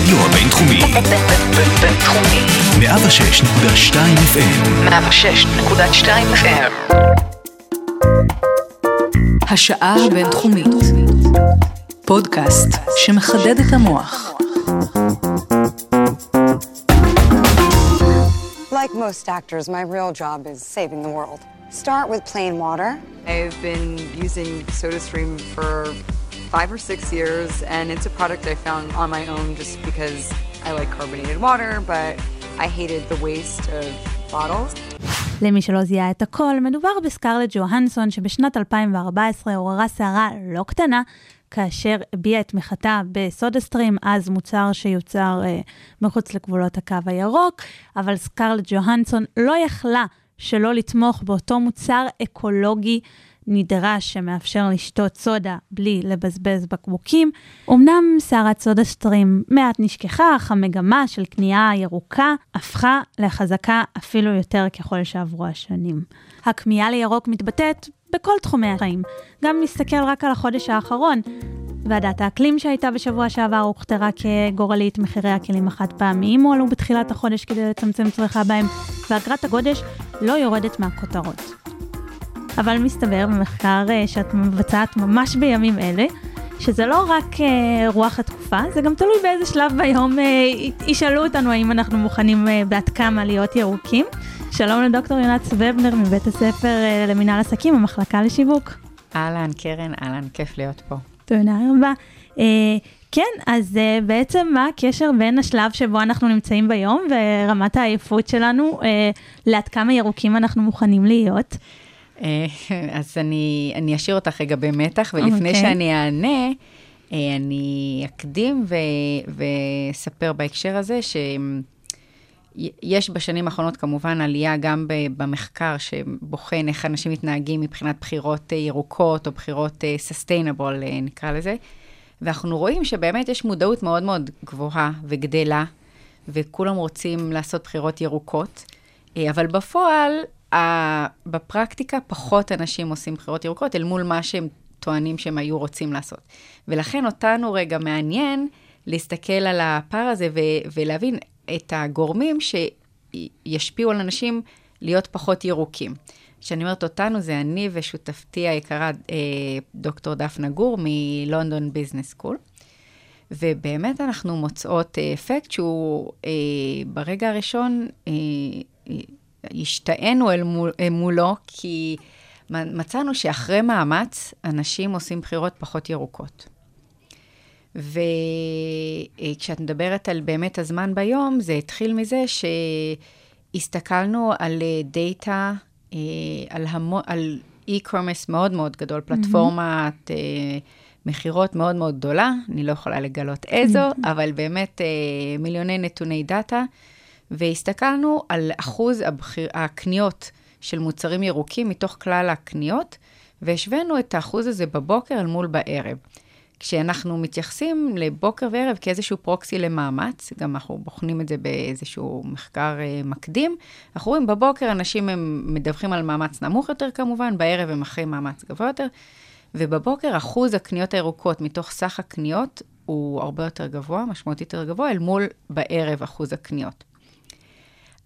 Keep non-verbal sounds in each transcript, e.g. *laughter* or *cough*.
הרדיו הבינתחומי. בינתחומי. 106.2 FM. 106.2 FM. השעה הבינתחומית. פודקאסט שמחדד את המוח. Like most actors, my real job is saving the world. Start with plain water. I've been using SodaStream for five or six years, and it's a product I found on my own just because I like carbonated water, but I hated the waste of bottles. למי שלא זיהה את הכל, מדובר בסקרלט ג'והנסון שבשנת 2014 עוררה סערה לא קטנה, כאשר הביעה את תמיכתה בסודה סטרים, אז מוצר שיוצר אה, מחוץ לגבולות הקו הירוק, אבל סקרלט ג'והנסון לא יכלה שלא לתמוך באותו מוצר אקולוגי נדרש שמאפשר לשתות סודה בלי לבזבז בקבוקים. אמנם סערת סודה סטרים מעט נשכחה, אך המגמה של קנייה ירוקה הפכה לחזקה אפילו יותר ככל שעברו השנים. הכמיהה לירוק מתבטאת בכל תחומי החיים. גם נסתכל רק על החודש האחרון, ועדת האקלים שהייתה בשבוע שעבר הוכתרה כגורלית, מחירי הכלים החד פעמיים הועלו בתחילת החודש כדי לצמצם צריכה בהם, ואגרת הגודש לא יורדת מהכותרות. אבל מסתבר במחקר אה, שאת מבצעת ממש בימים אלה, שזה לא רק אה, רוח התקופה, זה גם תלוי באיזה שלב ביום אה, ישאלו אותנו האם אנחנו מוכנים בעד כמה להיות ירוקים. שלום לדוקטור יונת סבבנר מבית הספר למינהל עסקים, המחלקה לשיווק. אהלן, קרן, אהלן, כיף להיות פה. תודה רבה. כן, אז אה, בעצם מה הקשר בין השלב שבו אנחנו נמצאים ביום ורמת העייפות שלנו אה, לעד כמה ירוקים אנחנו מוכנים להיות? אה, אז אני, אני אשאיר אותך רגע במתח, ולפני אוקיי. שאני אענה, אה, אני אקדים ו, ואספר בהקשר הזה שיש בשנים האחרונות כמובן עלייה גם במחקר שבוחן איך אנשים מתנהגים מבחינת בחירות אה, ירוקות או בחירות sustainable, נקרא לזה. ואנחנו רואים שבאמת יש מודעות מאוד מאוד גבוהה וגדלה, וכולם רוצים לעשות בחירות ירוקות, אבל בפועל, בפרקטיקה פחות אנשים עושים בחירות ירוקות אל מול מה שהם טוענים שהם היו רוצים לעשות. ולכן אותנו רגע מעניין להסתכל על הפער הזה ו- ולהבין את הגורמים שישפיעו על אנשים להיות פחות ירוקים. כשאני אומרת אותנו, זה אני ושותפתי היקרה, אה, דוקטור דפנה גור מלונדון ביזנס סקול. ובאמת אנחנו מוצאות אה, אפקט שהוא אה, ברגע הראשון אה, אה, השתאינו אל מול, אה, מולו, כי מצאנו שאחרי מאמץ, אנשים עושים בחירות פחות ירוקות. וכשאת מדברת על באמת הזמן ביום, זה התחיל מזה שהסתכלנו על אה, דאטה, אה, על, המו, על e-commerce מאוד מאוד גדול, פלטפורמת אה, מכירות מאוד מאוד גדולה, אני לא יכולה לגלות איזו, אבל באמת אה, מיליוני נתוני דאטה, והסתכלנו על אחוז הבחיר, הקניות של מוצרים ירוקים מתוך כלל הקניות, והשווינו את האחוז הזה בבוקר אל מול בערב. כשאנחנו מתייחסים לבוקר וערב כאיזשהו פרוקסי למאמץ, גם אנחנו בוחנים את זה באיזשהו מחקר uh, מקדים, אנחנו רואים בבוקר אנשים הם מדווחים על מאמץ נמוך יותר כמובן, בערב הם אחרי מאמץ גבוה יותר, ובבוקר אחוז הקניות הירוקות מתוך סך הקניות הוא הרבה יותר גבוה, משמעותית יותר גבוה, אל מול בערב אחוז הקניות.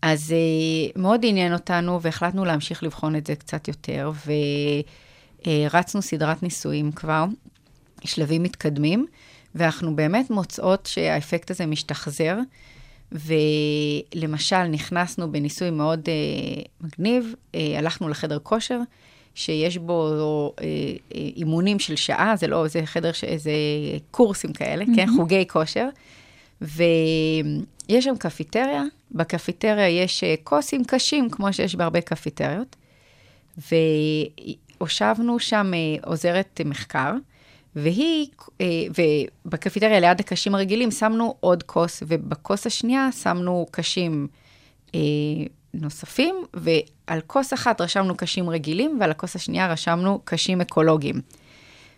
אז uh, מאוד עניין אותנו והחלטנו להמשיך לבחון את זה קצת יותר, ורצנו סדרת ניסויים כבר. שלבים מתקדמים, ואנחנו באמת מוצאות שהאפקט הזה משתחזר, ולמשל, נכנסנו בניסוי מאוד אה, מגניב, אה, הלכנו לחדר כושר, שיש בו אה, אה, אימונים של שעה, זה לא, זה חדר, ש... זה קורסים כאלה, mm-hmm. כן? חוגי כושר, ויש שם קפיטריה, בקפיטריה יש אה, כוסים קשים, כמו שיש בהרבה קפיטריות, והושבנו שם אה, עוזרת מחקר, והיא, אה, ובקפיטריה ליד הקשים הרגילים שמנו עוד כוס, ובכוס השנייה שמנו קשים נוספים, ועל כוס אחת רשמנו קשים רגילים, ועל הכוס השנייה רשמנו קשים אקולוגיים.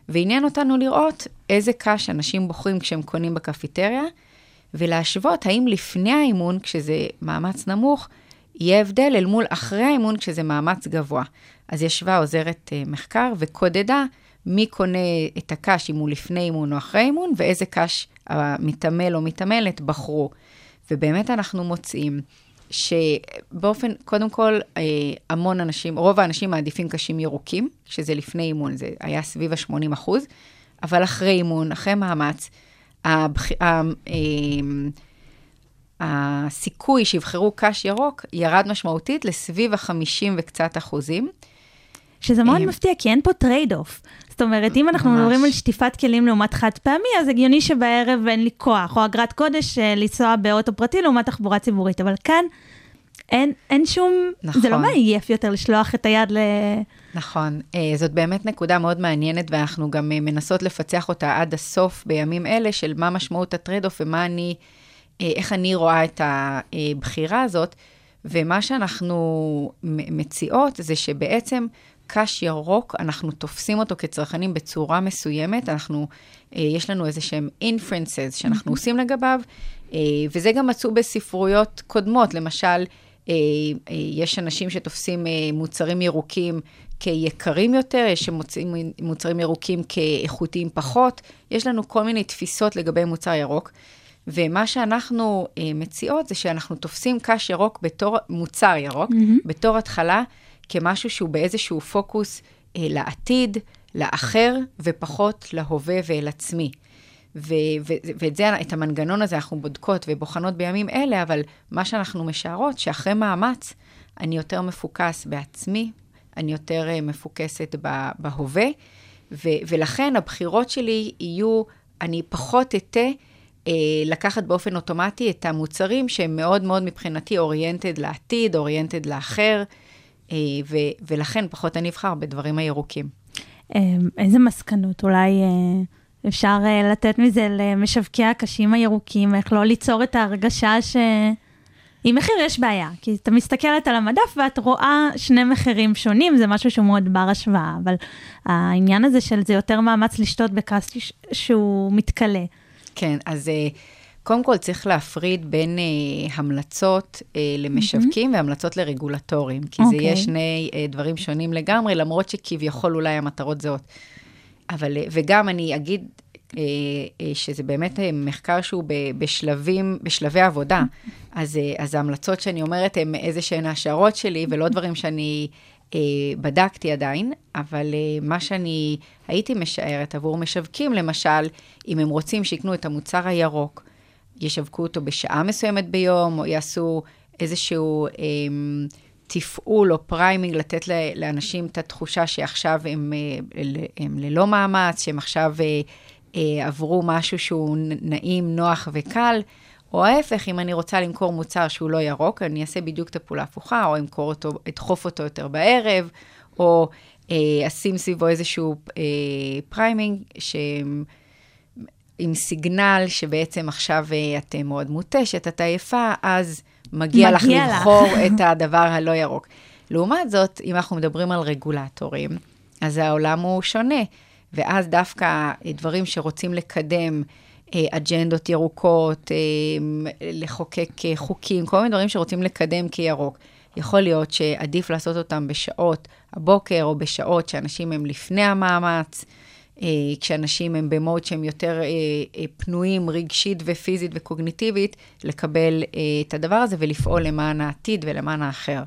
ועניין אותנו לראות איזה קש אנשים בוחרים כשהם קונים בקפיטריה, ולהשוות האם לפני האימון, כשזה מאמץ נמוך, יהיה הבדל אל מול אחרי האימון, כשזה מאמץ גבוה. אז ישבה עוזרת אה, מחקר וקודדה מי קונה את הקש, אם הוא לפני אימון או אחרי אימון, ואיזה קש המתעמל או מתעמלת בחרו. ובאמת אנחנו מוצאים שבאופן, קודם כל, אה, המון אנשים, רוב האנשים מעדיפים קשים ירוקים, שזה לפני אימון, זה היה סביב ה-80 אחוז, אבל אחרי אימון, אחרי מאמץ, הבח... אה, הסיכוי שיבחרו קש ירוק ירד משמעותית לסביב ה-50 וקצת אחוזים. שזה מאוד אה, מפתיע, כי אין פה trade off. זאת אומרת, אם אנחנו ממש. מדברים על שטיפת כלים לעומת חד פעמי, אז הגיוני שבערב אין לי כוח, או אגרת קודש אה, לנסוע באוטו פרטי לעומת תחבורה ציבורית. אבל כאן אין, אין שום, נכון. זה לא מעייף יותר לשלוח את היד ל... נכון, אה, זאת באמת נקודה מאוד מעניינת, ואנחנו גם אה, מנסות לפצח אותה עד הסוף בימים אלה, של מה משמעות ה trade-off ומה אני, אה, איך אני רואה את הבחירה הזאת. ומה שאנחנו מציעות זה שבעצם קש ירוק, אנחנו תופסים אותו כצרכנים בצורה מסוימת, אנחנו, יש לנו איזה שהם inferences שאנחנו עושים לגביו, וזה גם מצאו בספרויות קודמות, למשל, יש אנשים שתופסים מוצרים ירוקים כיקרים יותר, יש שמוצאים מוצרים ירוקים כאיכותיים פחות, יש לנו כל מיני תפיסות לגבי מוצר ירוק. ומה שאנחנו אה, מציעות זה שאנחנו תופסים קש ירוק בתור, מוצר ירוק, mm-hmm. בתור התחלה, כמשהו שהוא באיזשהו פוקוס אה, לעתיד, לאחר, ופחות להווה ואל עצמי. ו- ו- ואת זה, את המנגנון הזה אנחנו בודקות ובוחנות בימים אלה, אבל מה שאנחנו משערות, שאחרי מאמץ, אני יותר מפוקס בעצמי, אני יותר אה, מפוקסת בהווה, ו- ולכן הבחירות שלי יהיו, אני פחות אטה אה, לקחת באופן אוטומטי את המוצרים שהם מאוד מאוד מבחינתי אוריינטד לעתיד, אוריינטד לאחר, אה, ו- ולכן פחות אני אבחר בדברים הירוקים. איזה מסקנות אולי אה, אפשר לתת מזה למשווקי הקשים הירוקים, איך לא ליצור את ההרגשה ש... עם מחיר יש בעיה, כי אתה מסתכלת על המדף ואת רואה שני מחירים שונים, זה משהו שהוא מאוד בר השוואה, אבל העניין הזה של זה יותר מאמץ לשתות בכס שהוא מתכלה. כן, אז אה, קודם כל צריך להפריד בין אה, המלצות אה, למשווקים mm-hmm. והמלצות לרגולטורים, כי okay. זה אוקיי. יהיה שני אה, דברים שונים לגמרי, למרות שכביכול אולי המטרות זהות. אבל, אה, וגם אני אגיד שזה באמת אה, מחקר שהוא בשלבים, בשלבי עבודה. אז, אה, אז ההמלצות שאני אומרת הן איזה שהן השערות שלי, ולא דברים שאני אה, בדקתי עדיין, אבל אה, מה שאני הייתי משערת עבור משווקים, למשל, אם הם רוצים שיקנו את המוצר הירוק, ישווקו אותו בשעה מסוימת ביום, או יעשו איזשהו... אה, תפעול או framing, לתת לאנשים את התחושה שעכשיו הם, אה, הם ללא מאמץ, שהם עכשיו אה, אה, עברו משהו שהוא נעים, נוח וקל, או ההפך, אם אני רוצה למכור מוצר שהוא לא ירוק, אני אעשה בדיוק את הפעולה ההפוכה, או אמכור אותו, אדחוף אותו יותר בערב, או אה, אשים סביבו איזשהו אה, framing, שהם... עם signal שבעצם עכשיו אה, את אה, מאוד מותשת, את עייפה, אז מגיע, מגיע לך. לבחור *laughs* את הדבר הלא ירוק. לעומת זאת, אם אנחנו מדברים על רגולטורים, אז העולם הוא שונה, ואז דווקא אה, דברים שרוצים לקדם, אה, אג'נדות ירוקות, אה, לחוקק חוקים, כל מיני דברים שרוצים לקדם כירוק. יכול להיות שעדיף לעשות אותם בשעות הבוקר או בשעות שאנשים הם לפני המאמץ, כשאנשים הם במוד שהם יותר פנויים רגשית ופיזית וקוגניטיבית, לקבל את הדבר הזה ולפעול למען העתיד ולמען האחר.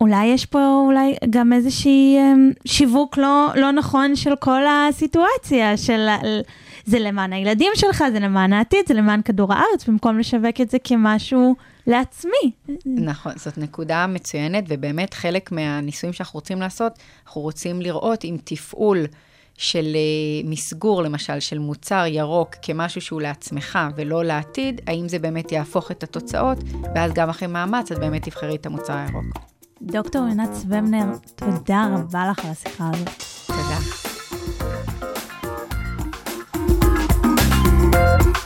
ואולי יש פה אולי גם איזושהי אמ, שיווק לא, לא נכון של כל הסיטואציה, של זה למען הילדים שלך, זה למען העתיד, זה למען כדור הארץ, במקום לשווק את זה כמשהו לעצמי. נכון, זאת נקודה מצוינת, ובאמת חלק מהניסויים שאנחנו רוצים לעשות, אנחנו רוצים לראות אם תפעול של אה, מסגור, למשל, של מוצר ירוק כמשהו שהוא לעצמך ולא לעתיד, האם זה באמת יהפוך את התוצאות, ואז גם אחרי מאמץ, את באמת תבחרי את המוצר הירוק. דוקטור עינת סבבנר, תודה רבה לך על השיחה הזאת.